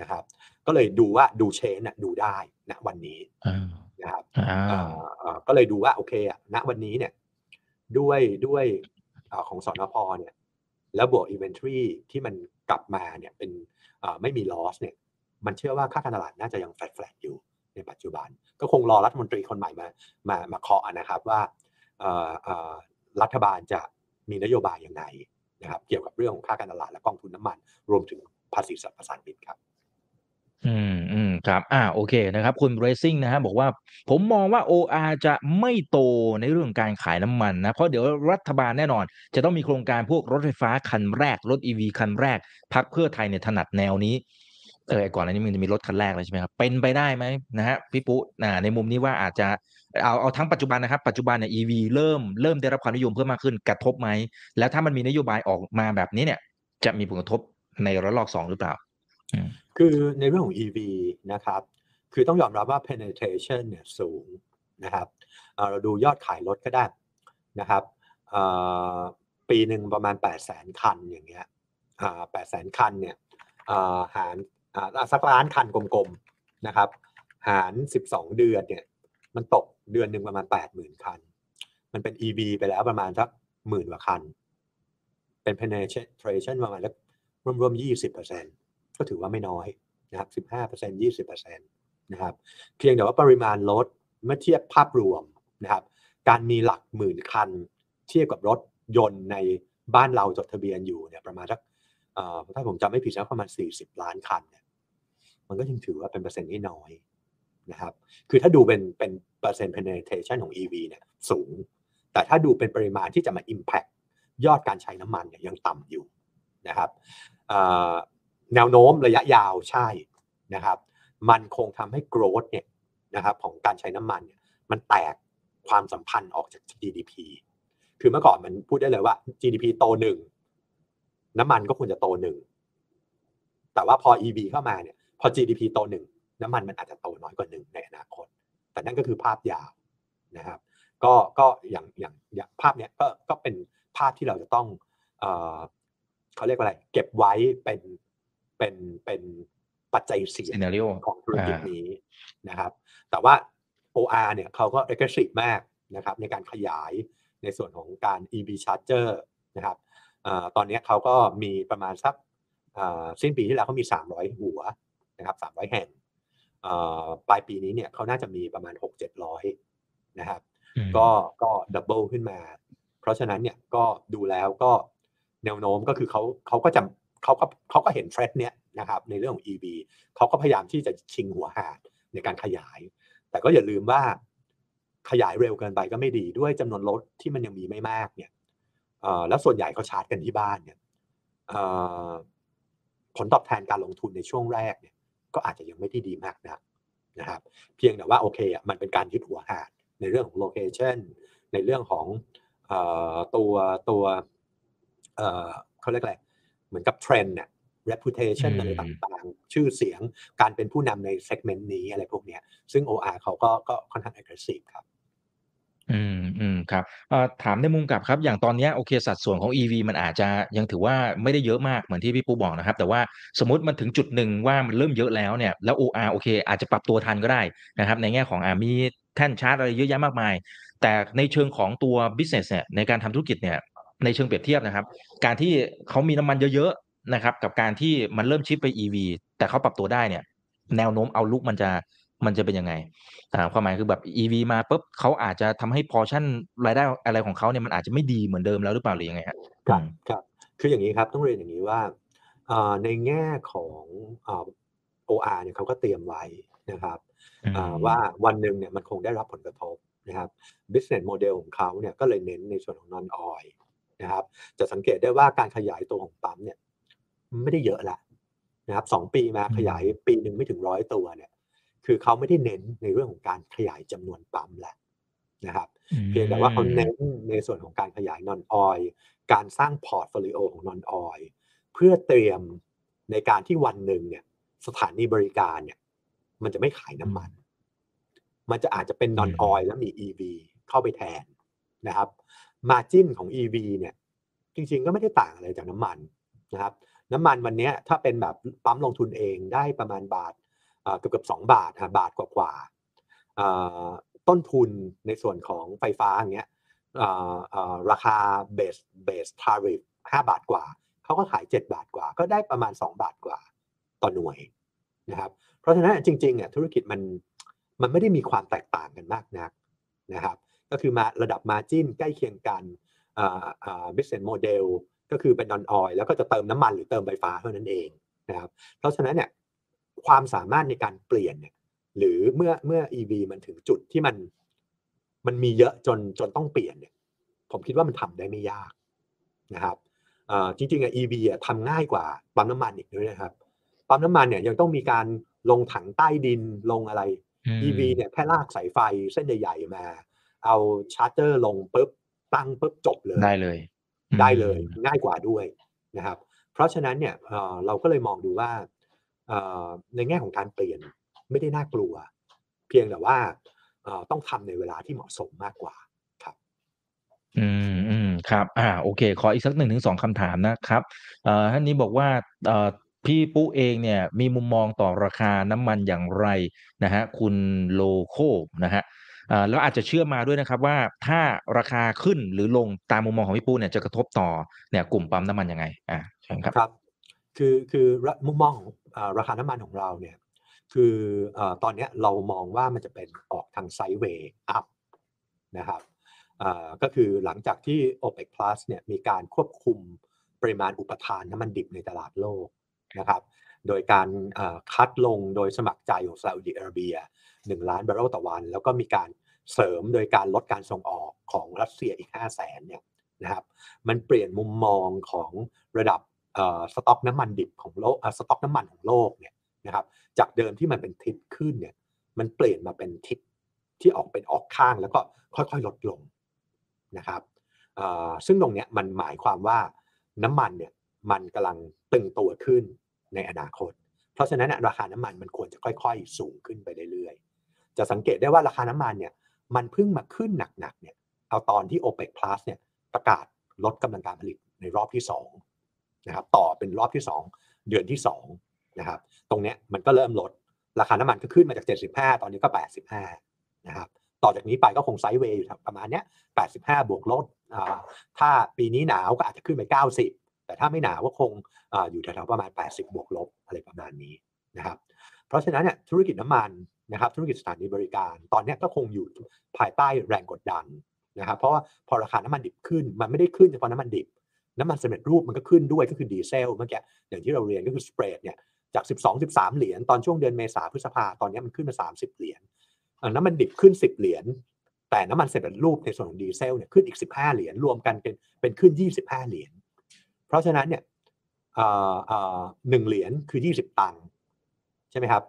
S3: นะครับ ก็เลยดูว่าดูเชนน่ะดูได้ณวันนี้
S2: อ่า
S3: นะครับ
S2: อ่า
S3: เอ่อเอ่อก็เลยดูว่าโอเคอะณวันนี้เนี่ยด้วยด้วยเอ่อของสนพเนี่ยแล้วบวก inventory ที่มันกลับมาเนี่ยเป็นเอ่อไม่มี loss เนี่ยมันเชื่อว่าค่าการตลาดน่าจะยังแฟลตๆอยู่ในปัจจุบัน ก็คงรอรัฐมนตรีคนใหม่มามามาเคาะนะครับว่าเอ่อเอ่อรัฐบาลจะมีนโยบายยังไงนะครับเกี่ยวกับเรื่องของค่าการตลาดและกองทุนน้ำมัน รวมถึงภาษีสรรพสานมิตครับ
S2: อืมอืมครับ อ่าโอเคนะครับ คุณ Racing นะฮะบอกว่า ผมมองว่า OR จะไม่โตในเรื่องการขายน้ำมันนะ เพราะเดี๋ยวรัฐบาลแน่นอน จะต้องมีโครงการพวกรถไฟฟ้าคันแรก รถ EV คันแรกพักเพื่อไทยเนี่ยถนัดแนวนี้ เออก่อนอันนี้มันจะมีรถคันแรกเลยใช่ไหมครับ เป็นไปได้ไหมนะฮะพี่ปุ๊อ่าในมุมนี้ว่าอาจจะเอาเอาทั้งปัจจุบันนะครับปัจจุบันเนี่ย EV เริ่มเริ่มได้รับความนิยมเพิ่มมากขึ้นกระทบไหมแล้วถ้ามันมีนโยบายออกมาแบบนี้เนี่ย จะมีผลกระทบในระลอกสองหรือเปล่า
S3: คือในเรื่องของ EV นะครับ คือต้องยอมรับว่า penetration เนี่ยสูงนะครับเราดูยอดขายรถก็ได้นะครับปีหนึ่งประมาณ 8 0 0 0 0 0คันอย่างเงี้ยอ่า8 0 0 0 0คันเนี่ยหารสักล้านคันกลมๆนะครับ หาร 12 เดือนเนี่ยมันตกเดือนหนึ่งประมาณ 80,000 คัน มันเป็น EV ไปแล้วประมาณสักหมื่นกว่าคัน เป็น penetration ประมาณสักรวมๆ20% ก็ถือว่าไม่น้อยนะครับ 15% 20%นะครับ เพียงแต่ว่าปริมาณรถเมื่อเทียบภาพรวมนะครับ การมีหลักหมื่นคัน เทียบกับรถยนต์ในบ้านเราจดทะเบียนอยู่เนี่ยประมาณสักถ้าผมจำไม่ผิดนะประมาณ 40 ล้านคันเนี่ยมันก็ยังถือว่าเป็นเปอร์เซ็นต์ที่น้อยนะครับ คือถ้าดูเป็นเป็นเปอร์เซ็นต์ penetration ของ EV เนี่ยสูง แต่ถ้าดูเป็นปริมาณที่จะมา impact ยอดการใช้น้ำมันเนี่ยยังต่ำอยู่นะครับ แนวโน้มระยะยาวใช่นะครับ มันคงทำให้ growth เนี่ยนะครับของการใช้น้ำมันเนี่ยมันแตกความสัมพันธ์ออกจาก GDP คือเมื่อก่อนมันพูดได้เลยว่า GDP โตหนึ่งน้ำมันก็ควรจะโตหนึ่งแต่ว่าพอ EV เข้ามาเนี่ยพอ GDP โตหนึ่งน้ำมันมันอาจจะโตน้อยกว่าหนึ่งในอนาคต แต่นั่นก็คือภาพยาวนะครับ ก็ก็อย่างอย่างอย่างภาพเนี้ยก็ก็เป็นภาพที่เราจะต้องเอ่อเขาเรียกว่าอะไร เก็บไว้เป็น เป็นเป็นปัจจัยเสี่ยง
S2: scenario
S3: ของธุรกิจ
S2: อ่า
S3: นี้นะครับ แต่ว่า OR เนี่ยเขาก็ aggressive มากนะครับในการขยายในส่วนของการ EV charger นะครับอาตอนนี้เขาก็มีประมาณสักอ่าสิ้นปีที่แล้วเขามี 300 หัวนะครับ300 แห่งอ่าปลายปีนี้เนี่ยเขาน่าจะมีประมาณ 6-700 นะครับ
S2: อืม
S3: ก็ก็ดับเบิลขึ้นมา เพราะฉะนั้นเนี่ยก็ดูแล้วก็แนวโน้มก็คือเขาเขาก็จะ เขาก็เขาก็เห็นเทรดเนี่ยนะครับในเรื่องของ EV เขาก็พยายามที่จะชิงหัวหาดในการขยาย แต่ก็อย่าลืมว่าขยายเร็วเกินไปก็ไม่ดีด้วยจำนวนรถที่มันยังมีไม่มากเนี่ยแล้วส่วนใหญ่เขาชาร์จกันที่บ้านเนี่ยผลตอบแทนการลงทุนในช่วงแรกเนี่ยก็อาจจะยังไม่ได้ดีมากนักนะครับเพียงแต่ว่าโอเคอะมันเป็นการยึดหัวหาดในเรื่องของโลเคชันในเรื่องของอตัวตัวเอ่อเขาเรียกอะไร เหมือนกับเทรนด์เนี่ย reputation
S2: อืม
S3: อะไรต่างๆ ชื่อเสียงการเป็นผู้นำใน segment นี้อะไรพวกเนี้ย ซึ่ง OR เขาก็ก็ค่อนข้าง aggressive ครับ
S2: อืมอืมครับเอ่อถามในมุมกลับครับ อย่างตอนเนี้ยโอเคสัดส่วนของ EV มันอาจจะยังถือว่าไม่ได้เยอะมากเหมือนที่พี่ปูบอกนะครับ แต่ว่าสมมติมันถึงจุดหนึ่งว่ามันเริ่มเยอะแล้วเนี่ยแล้ว OR โอเค อาจจะปรับตัวทันก็ได้นะครับ ในแง่ของอ่ามีแท่นชาร์จอะไรเยอะแยะมากมาย แต่ในเชิงของตัว business เนี่ยในการทำธุรกิจเนี่ย ในเชิงเปรียบเทียบนะครับ การที่เขามีน้ำมันเยอะๆนะครับ กับการที่มันเริ่มชิปไป EV แต่เขาปรับตัวได้เนี่ย แนวโน้มเอาลุกมันจะมันจะเป็นยังไงอ่าความหมายคือแบบ EV มาปุ๊บเขาอาจจะทำให้พอชั่นรายได้อะไรของเขาเนี่ยมันอาจจะไม่ดีเหมือนเดิมแล้วหรือเปล่าหรือยังไงฮะ
S3: ครับ
S2: อืม
S3: ครับคืออย่างนี้ครับต้องเรียนอย่างนี้ว่าเอ่อในแง่ของเอ่อ OR เนี่ยเขาก็เตรียมไว้นะครับ
S2: อืม
S3: อ่าว่าวันหนึ่งเนี่ยมันคงได้รับผลกระทบนะครับ business model ของเขาเนี่ยก็เลยเน้นในส่วนของ non oil นะครับ จะสังเกตได้ว่าการขยายตัวของปั๊มเนี่ยไม่ได้เยอะละนะครับสองปีมาขยายปีหนึ่งไม่ถึงร้อยตัวเนี่ย คือเขาไม่ได้เน้นในเรื่องของการขยายจำนวนปั๊มแหละนะครับ เพียงแต่ว่าเขาเน้นในส่วนของการขยาย non oil การสร้าง portfolio ของ non oil เพื่อเตรียมในการที่วันหนึ่งเนี่ย สถานีบริการเนี่ย มันจะไม่ขายน้ำมัน มันจะอาจจะเป็น non oil แล้วมี EV เข้าไปแทนนะครับ margin ของ EV เนี่ยจริงๆก็ไม่ได้ต่างอะไรจากน้ำมันนะครับน้ำมันวันนี้ถ้าเป็นแบบปั๊มลงทุนเองได้ประมาณบาทเกือบเกือบสองบาทบาทกว่าๆเอ่อต้นทุนในส่วนของไฟฟ้าอย่างเงี้ยราคาเบสเบสทาริฟห้าบาทกว่า เขาก็ขาย 7 บาทกว่า ก็ได้ประมาณ 2 บาทกว่าต่อหน่วยนะครับเพราะฉะนั้นจริงๆเนี่ยธุรกิจมันมันไม่ได้มีความแตกต่างกันมากนักนะครับ ก็คือมาระดับมาจิ้นใกล้เคียงกันอ่าอ่า business model ก็คือเป็น non oil แล้วก็จะเติมน้ำมันหรือเติมไฟฟ้าเท่านั้นเองนะครับเพราะฉะนั้นเนี่ยความสามารถในการเปลี่ยนเนี่ยหรือเมื่อเมื่อ EV มันถึงจุดที่มันมันมีเยอะจนจนต้องเปลี่ยนเนี่ยผมคิดว่ามันทำได้ไม่ยากนะครับเอ่อจริงๆอะ EV อะทำง่ายกว่าปั๊มน้ำมันอีกด้วยนะครับปั๊มน้ำมันเนี่ยยังต้องมีการลงถังใต้ดินลงอะไร
S2: อืม
S3: EV เนี่ยแค่ลากสายไฟเส้นใหญ่ๆมา เอาชาร์จเจอร์ลงปุ๊บตั้งปุ๊บจบเลย
S2: ได้เลย
S3: ได้เลย
S2: อืม
S3: ง่ายกว่าด้วยนะครับ เพราะฉะนั้นเนี่ยเอ่อเราก็เลยมองดูว่าเอ่อในแง่ของการเปลี่ยนไม่ได้น่ากลัว เพียงแต่ว่าเอ่อต้องทำในเวลาที่เหมาะสมมากกว่าครับ
S2: อืมอืมครับ อ่า โอเค ขออีกสักหนึ่งถึงสองคำถามนะครับเอ่อท่านนี้บอกว่าเอ่อพี่ปุ๊เองเนี่ยมีมุมมองต่อราคาน้ำมันอย่างไรนะฮะคุณโลโคนะฮะอ่า แล้วอาจจะเชื่อมาด้วยนะครับว่าถ้าราคาขึ้นหรือลงตามมุมมองของพี่ปุ๊เนี่ยจะกระทบต่อเนี่ยกลุ่มปั๊มน้ำมันยังไงอ่าเชิญครับ
S3: ครับ คือคือมุมมองของอาราคาน้ำมันของเราเนี่ยคืออตอนนี้เรามองว่ามันจะเป็นออกทาง sideway up นะครับก็คือหลังจากที่ OPEC Plus เนี่ยมีการควบคุมปริมาณอุปทานน้ำมันดิบในตลาดโลกนะครับโดยการ cut ลงโดยสมัครใจของซาอุดิอาระเบีย 1 ล้านบาร์เรลต่อวัน แล้วก็มีการ เสริมโดยการลดการส่งออกของรัสเซียอีก 5 0 0แสนเนี่ยนะครับมันเปลี่ยนมุมมองของระดับสต็อกน้ำมันดิบของโลกสต็อกน้ำมันของโลกเนี่ยนะครับจากเดิมที่มันเป็นทิศขึ้นเนี่ยมันเปลี่ยนมาเป็นทิศที่ออกเป็นออกข้างแล้วก็ค่อยๆลดลงนะครับซึ่งตรงนี้มันหมายความว่าน้ำมันเนี่ยมันกำลังตึงตัวขึ้นในอนาคต เพราะฉะนั้นราคาน้ำมันมันควรจะค่อย ๆ สูงขึ้นไปเรื่อยๆ จะสังเกตได้ว่าราคาน้ำมันเนี่ย มันเพิ่งมาขึ้นหนักๆเนี่ยเอาตอนที่ OPEC Plus เนี่ยประกาศลดกำลังการผลิตในรอบที่2นะครับต่อเป็นรอบที่ 2 เดือนที่2นะครับตรงเนี้ยมันก็เริ่มลดราคาน้ำมันก็ขึ้นมาจาก 75 ตอนนี้ก็ 85นะครับต่อจากนี้ไปก็คงไซด์เวย์อยู่ประมาณเนี้ย85 บวกลดถ้าปีนี้หนาวก็อาจจะขึ้นไป 90 แต่ถ้าไม่หนาวก็คงออยู่แถวๆประมาณ 80 บวกลบอะไรประมาณนี้นะครับ เพราะฉะนั้นเนี่ยธุรกิจน้ำมันนะครับธุรกิจสถานีบริการ ตอนนี้ก็คงอยู่ภายใต้แรงกดดันนะครับเพราะว่าพอราคาน้ำมันดิบขึ้น มันไม่ได้ขึ้นเฉพาะน้ำมันดิบ น้ำมันสำเร็จรูปมันก็ขึ้นด้วยก็คือดีเซลเมื่อกี้อย่างที่เราเรียนก็คือสเปรดเนี่ยจาก 12-13 เหรียญตอนช่วงเดือนเมษาพฤษภาตอนนี้มันขึ้นมา 30 เหรียญน้ำมันดิบขึ้น 10 เหรียญแต่น้ำมันเสร็จรูปในส่วนของดีเซลเนี่ยขึ้นอีก 15 เหรียญรวมกันเป็นเป็นขึ้น 25 เหรียญเพราะฉะนั้นเนี่ยหนึ่งเหรียญคือ 20 ตังค์ ใช่ไหมครับ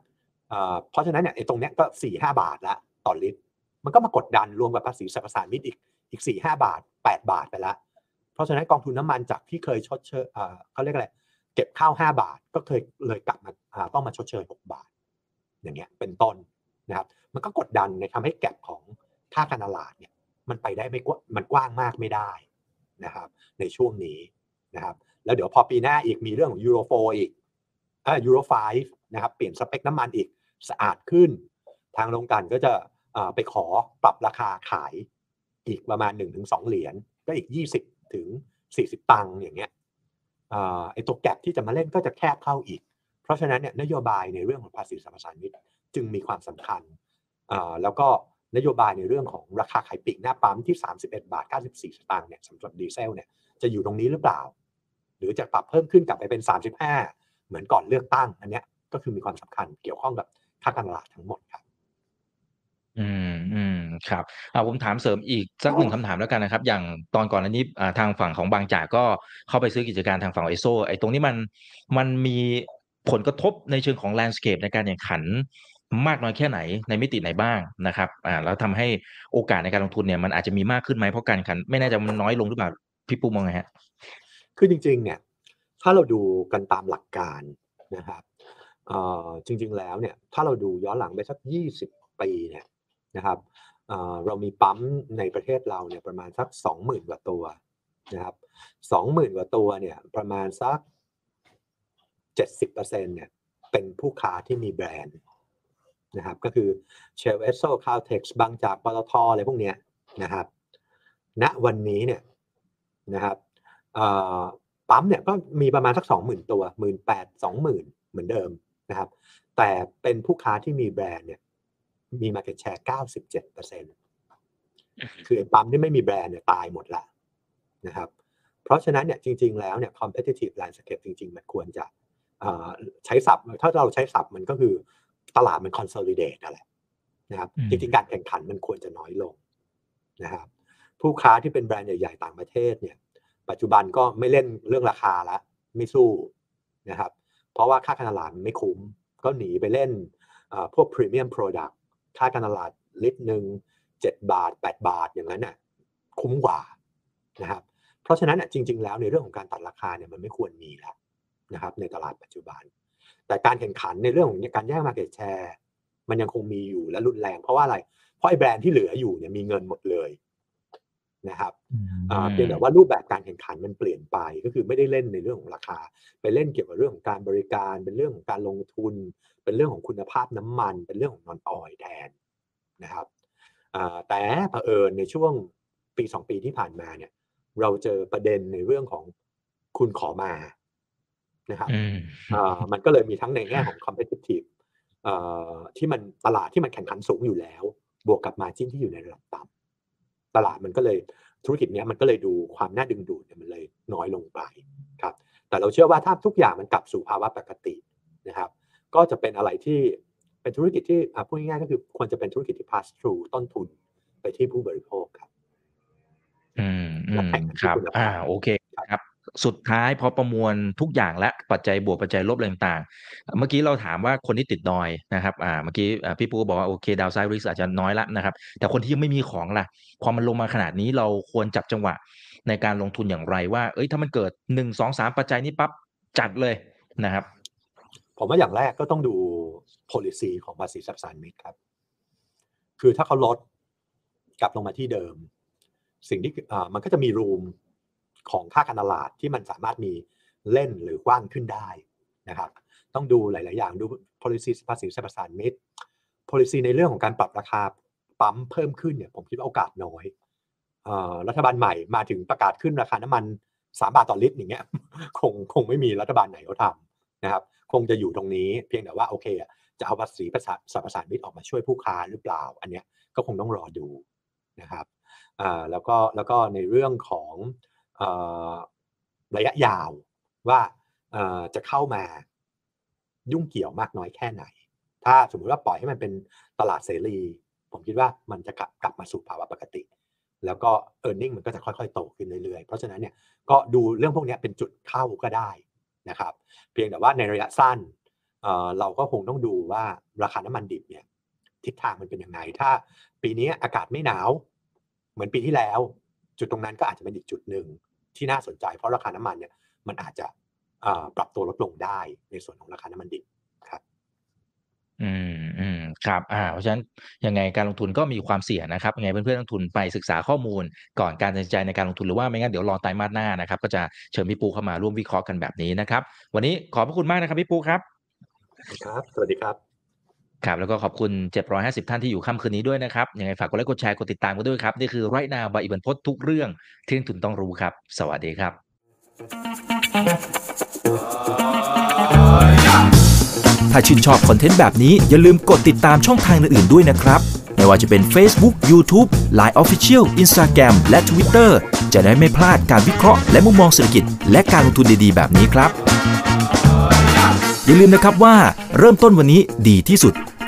S3: เพราะฉะนั้นเนี่ยไอ้ตรงเนี้ยก็4 5บาทละต่อลิตร มันก็มากดดันรวมกับภาษีสรรพสามิตอีกอีก4 5บาท 8 บาทไปละ เพราะฉะนั้นกองทุนน้ามันจากที่เคยชดเชยเขาเรียกอะไรเก็บข้าว 5 บาทก็เคยเลยกลับมาต้องมาชดเชย 6 บาท อย่างเงี้ยเป็นต้นนะครับ มันก็กดดันในทำให้แก็บของค่าการตลาดเนี่ยมันไปได้ไม่กว้างมันกว้างมากไม่ได้นะครับ ในช่วงนี้นะครับ แล้วเดี๋ยวพอปีหน้าอีกมีเรื่องของยูโรโฟอีกอ่ายูโรไฟ นะครับเปลี่ยนสเปคน้ำมันอีกสะอาดขึ้น ทางโรงกันก็จะไปขอปรับราคาขายอีกประมาณ 1-2 เหรียญก็อีก 20ถึง40 ตังค์อย่างเงี้ยไอ้ตัวแกลบที่จะมาเล่นก็จะแคบเข้าอีก เพราะฉะนั้นเนี่ยนโยบายในเรื่องของภาษีสรรพสามิตจึงมีความสำคัญ แล้วก็นโยบายในเรื่องของราคาขายปลีกหน้าปั๊มที่ 31 บาท 94 สตางค์เนี่ยสำหรับดีเซลเนี่ยจะอยู่ตรงนี้หรือเปล่า หรือจะปรับเพิ่มขึ้นกลับไปเป็น 35 เหมือนก่อนเลือกตั้งอันเนี้ย ก็คือมีความสำคัญเกี่ยวข้องกับค่าการตลาดทั้งหมดครับ
S2: อืมอืมครับอ่าผมถามเสริมอีกสักหนึ่งคำถามแล้วกันนะครับ อย่างตอนก่อนอันนี้อ่าทางฝั่งของบางจากก็เข้าไปซื้อกิจการทางฝั่งเอสโซ่ไอ้ตรงนี้มันมันมีผลกระทบในเชิงของ landscape ในการแข่งขันมากน้อยแค่ไหนในมิติไหนบ้างนะครับอ่าแล้วทำให้โอกาสในการลงทุนเนี่ยมันอาจจะมีมากขึ้นไหมเพราะการขัน ไม่แน่ใจมันน้อยลงหรือเปล่าพี่ปุ้มมองไงฮะ
S3: คือจริง ๆ เนี่ย ถ้าเราดูกันตามหลักการนะครับเอ่อ จริงๆแล้วเนี่ยถ้าเราดูย้อนหลังไปสักยี่สิบปีเนี่ยนะครับเเรามีปั๊มในประเทศเราเนี่ยประมาณสักสองหมื่นกว่าตัวนะครับสองหมื่นกว่าตัวเนี่ยประมาณสักเจ็ดสิบเปอร์เซ็นต์เนี่ยเป็นผู้ค้าที่มีแบรนด์นะครับก็คือเชลเอสโซคาลเท็กซ์บางจากปตทอะไรพวกเนี้ยนะครับณวันนี้เนี่ยนะครับปั๊มเนี่ยก็มีประมาณสักสองหมื่นตัวหมื่นแปดสองหมื่นเหมือนเดิม นะครับ แต่เป็นผู้ค้าที่มีแบรนด์เนี่ยมี Market Share 97เปอร์เซ็นต์คือปั๊มที่ไม่มีแบรนด์เนี่ยตายหมดละนะครับ เพราะฉะนั้นเนี่ยจริง ๆ แล้วเนี่ย competitive landscape จริง ๆ มันควรจะใช้ศัพท์ ถ้าเราใช้ศัพท์มันก็คือตลาดมัน consolidate นั่นแหละนะครับ จริง ๆ การแข่งขันมันควรจะน้อยลงนะครับ ผู้ค้าที่เป็นแบรนด์ใหญ่ ๆ ต่างประเทศเนี่ย ปัจจุบันก็ไม่เล่นเรื่องราคาละ ไม่สู้นะครับ เพราะว่าค่าการตลาดไม่คุ้ม ก็หนีไปเล่นพวก premium product ค่าการตลาดลิตรหนึ่งเจ็ดบาท 8 บาทอย่างนั้นน่ะคุ้มกว่านะครับเพราะฉะนั้นจริง ๆ แล้วในเรื่องของการตัดราคาเนี่ยมันไม่ควรมีแล้วนะครับในตลาดปัจจุบัน แต่การแข่งขันในเรื่องของการแย่งมาเก็ตแชร์มันยังคงมีอยู่และรุนแรง เพราะว่าอะไรเพราะไอ้แบรนด์ที่เหลืออยู่เนี่ยมีเงินหมดเลย นะครับเพียงแต่ว่ารูปแบบการแข่งขันมันเปลี่ยนไปก็คือไม่ได้เล่นในเรื่องของราคา ไปเล่นเกี่ยวกับเรื่องของการบริการ เป็นเรื่องของการลงทุน เป็นเรื่องของคุณภาพน้ำมัน เป็นเรื่องของนอนออยแทนนะครับแต่เผอิญในช่วงปีสองปีที่ผ่านมาเนี่ย เราเจอประเด็นในเรื่องของคุณขอมานะครับมันก็เลยมีทั้งในแง่ของ competitive ที่มันตลาดที่มันแข่งขันสูงอยู่แล้ว บวกกับมาจิ้นที่อยู่ในระดับต่ำ ตลาดมันก็เลยธุรกิจนี้มันก็เลยดูความน่าดึงดูดมันเลยน้อยลงไปครับแต่เราเชื่อว่าถ้าทุกอย่างมันกลับสู่ภาวะปกตินะครับ ก็จะเป็นอะไรที่เป็นธุรกิจที่พูดง่ายๆก็คือควรจะเป็นธุรกิจที่ pass through ต้นทุนไปที่ผู้บริโภคครับ
S2: อืมอืมครับอ่าโอเคครับ สุดท้ายพอประมวลทุกอย่างและปัจจัยบวกปัจจัยลบอะไรต่างๆ เมื่อกี้เราถามว่าคนที่ติดดอยนะครับอ่าเมื่อกี้พี่ปูบอกว่าโอเคดาวไซริสอาจจะน้อยละนะครับ แต่คนที่ยังไม่มีของล่ะ พอมันลงมาขนาดนี้เราควรจับจังหวะในการลงทุนอย่างไรว่า เอ้ยถ้ามันเกิดหนึ่งสองสามปัจจัยนี้ปั๊บจัดเลยนะครับ
S3: ผมว่าอย่างแรกก็ต้องดู policy ของภาษีสรรพสานมิตครับ คือถ้าเขาลดกลับลงมาที่เดิม สิ่งที่มันก็จะมีรูม ของค่าการตลาดที่มันสามารถมีเล่นหรือกว้างขึ้นได้นะครับ ต้องดูหลาย ๆ อย่างดู policy ภาษีสรรพสานมิตร policy ในเรื่องของการปรับราคาปั๊มเพิ่มขึ้นเนี่ยผมคิดว่าโอกาสน้อยรัฐบาลใหม่มาถึงประกาศขึ้นราคาน้ำมันสามบาทต่อลิตรอย่างเงี้ยคงคงไม่มีรัฐบาลไหนเขาทำนะครับ คงจะอยู่ตรงนี้เพียงแต่ว่าโอเคจะเอาภาษีสรรพสานมิตรออกมาช่วยผู้ค้าหรือเปล่า อันเนี้ยก็คงต้องรอดูนะครับแล้วก็แล้วก็ในเรื่องของ ระยะยาวว่าจะเข้ามายุ่งเกี่ยวมากน้อยแค่ไหน ถ้าสมมุติว่าปล่อยให้มันเป็นตลาดเสรี ผมคิดว่ามันจะกลับกลับมาสู่ภาวะปกติ แล้วก็ e a r n i n g มันก็จะค่อยๆ โตขึ้นเรื่อยๆ เพราะฉะนั้นเนี่ยก็ดูเรื่องพวกนี้เป็นจุดเข้าก็ได้นะครับ เพียงแต่ว่าในระยะสั้นเราก็คงต้องดูว่าราคาน้ำมันดิบเนี่ยทิศทางมันเป็นยังไง ถ้าปีนี้อากาศไม่หนาว เหมือนปีที่แล้ว จุดตรงนั้นก็อาจจะเป็นอีกจุดหนึ่ง ที่น่าสนใจ เพราะราคาน้ำมันเนี่ยมันอาจจะปรับตัวลดลงได้ในส่วนของราคาน้ำมันดิบครับ
S2: อืมอืมครับอ่าเพราะฉะนั้นยังไงการลงทุนก็มีความเสี่ยงนะครับยังไงเพื่อนๆนักทุนไปศึกษาข้อมูล ก่อนการตัดสินใจในการลงทุนหรือว่าไม่งั้นเดี๋ยวรอไตรมาสหน้านะครับ ก็จะเชิญพี่ปูเข้ามาร่วมวิเคราะห์กันแบบนี้นะครับ วันนี้ขอบพระคุณมากนะครับพี่ปูครับ
S3: ครับ สวัสดีครับ
S2: ครับ แล้วก็ขอบคุณ 750 ท่านที่อยู่ค่ำคืนนี้ด้วยนะครับ ยังไงฝากกดไลค์กดแชร์กดติดตามกันด้วยครับ นี่คือไรนาบายอิบันพศทุกเรื่องที่นักทุนต้องรู้ครับ สวัสดีครับ
S4: ถ้าชื่นชอบคอนเทนต์แบบนี้อย่าลืมกดติดตามช่องทางอื่นๆด้วยนะครับ ไม่ว่าจะเป็น Facebook, YouTube, Line Official, Instagram และ Twitter จะได้ไม่พลาดการวิเคราะห์และมุมมองเศรษฐกิจ และการลงทุนดีๆ แบบนี้ครับ อย่าลืมนะครับว่าเริ่มต้นวันนี้ดีที่สุด